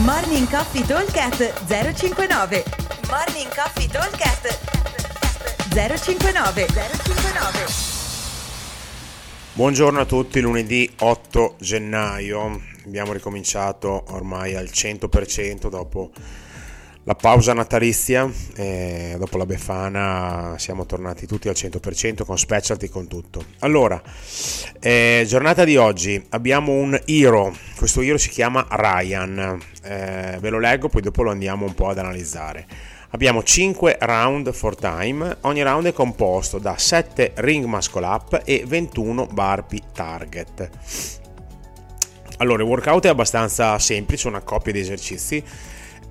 Morning Coffee Talkcast 059 Morning Coffee Talkcast 059 059 Buongiorno a tutti, lunedì 8 gennaio. Abbiamo ricominciato ormai al 100% dopo la pausa natalizia, e dopo la Befana siamo tornati tutti al 100% con specialty con tutto. Allora, eh, giornata di oggi abbiamo un hero, questo hero si chiama Ryan, eh, ve lo leggo poi dopo lo andiamo un po' ad analizzare. Abbiamo 5 round for time, ogni round è composto da 7 ring muscle up e 21 burpee target. Allora, il workout è abbastanza semplice, una coppia di esercizi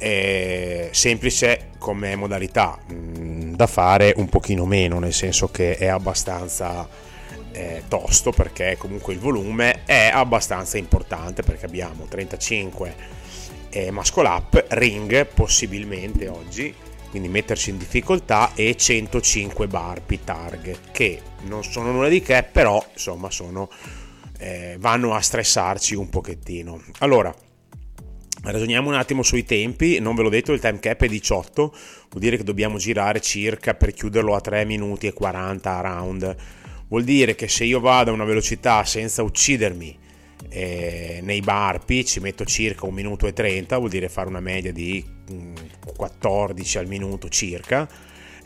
è semplice come modalità mh, mm, da fare un pochino meno nel senso che è abbastanza eh, tosto perché comunque il volume è abbastanza importante perché abbiamo 35 eh, muscle up ring possibilmente oggi quindi metterci in difficoltà e 105 burpee target che non sono nulla di che però insomma sono eh, vanno a stressarci un pochettino. Allora Ragioniamo un attimo sui tempi, non ve l'ho detto, il time cap è 18, vuol dire che dobbiamo girare circa per chiuderlo a 3 minuti e 40 a round. Vuol dire che se io vado a una velocità senza uccidermi eh, nei barpi ci metto circa 1 minuto e 30, vuol dire fare una media di 14 mm, al minuto circa,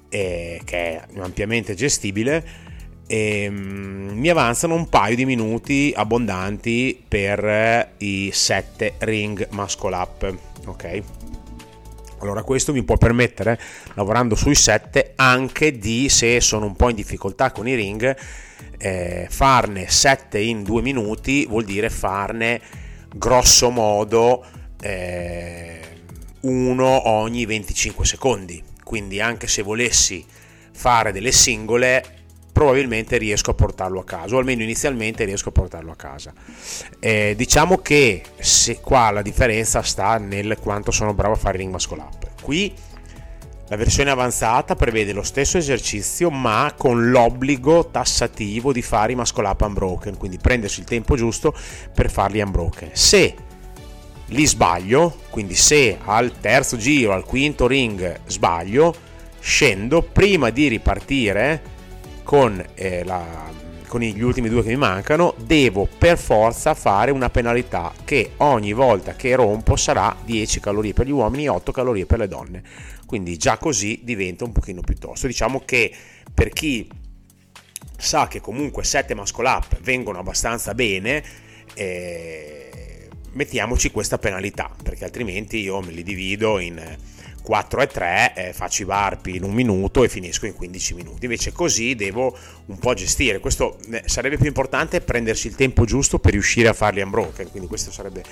eh, che è ampiamente gestibile e um, mi avanzano un paio di minuti abbondanti per i 7 ring muscle up ok? Allora questo mi può permettere lavorando sui 7 anche di se sono un po' in difficoltà con i ring eh, farne 7 in 2 minuti vuol dire farne grosso modo eh, uno ogni 25 secondi. Quindi anche se volessi fare delle singole probabilmente riesco a portarlo a casa, o almeno inizialmente riesco a portarlo a casa. Eh, diciamo che se qua la differenza sta nel quanto sono bravo a fare ring muscle up. Qui la versione avanzata prevede lo stesso esercizio ma con l'obbligo tassativo di fare i muscle up unbroken, quindi prendersi il tempo giusto per farli unbroken. Se li sbaglio, quindi se al terzo giro, al quinto ring sbaglio, scendo prima di ripartire con, eh, la, con gli ultimi due che mi mancano, devo per forza fare una penalità che ogni volta che rompo sarà 10 calorie per gli uomini e 8 calorie per le donne. Quindi già così diventa un pochino più tosto. Diciamo che per chi sa che comunque 7 muscle up vengono abbastanza bene, eh, mettiamoci questa penalità, perché altrimenti io me li divido in 4 e 3 eh, faccio i varpi in un minuto e finisco in 15 minuti. Invece così devo un po' gestire. Questo eh, sarebbe più importante prendersi il tempo giusto per riuscire a farli unbroken, quindi questa sarebbe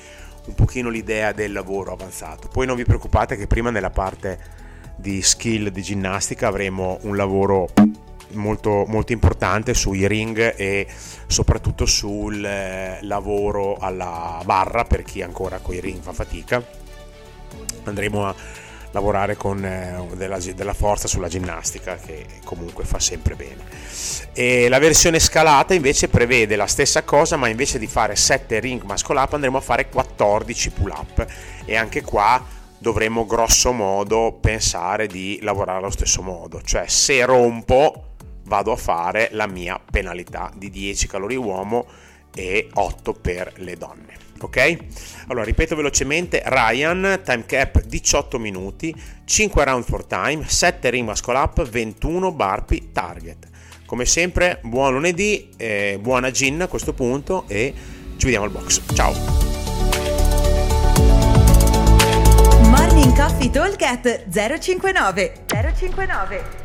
un pochino l'idea del lavoro avanzato. Poi non vi preoccupate che prima nella parte di skill di ginnastica avremo un lavoro molto, molto importante sui ring e soprattutto sul eh, lavoro alla barra per chi ancora con i ring fa fatica. Andremo a lavorare con eh, della, della, forza sulla ginnastica che comunque fa sempre bene. E la versione scalata invece prevede la stessa cosa ma invece di fare 7 ring muscle up andremo a fare 14 pull up. E anche qua dovremo grosso modo pensare di lavorare allo stesso modo, cioè se rompo vado a fare la mia penalità di 10 calorie uomo e 8 per le donne ok? Allora, ripeto velocemente, Ryan, time cap 18 minuti, 5 round for time, 7 ring muscle up, 21 burpee target. Come sempre, buon lunedì, eh, buona gin a questo punto e ci vediamo al box. Ciao! Morning Coffee Talk 059 059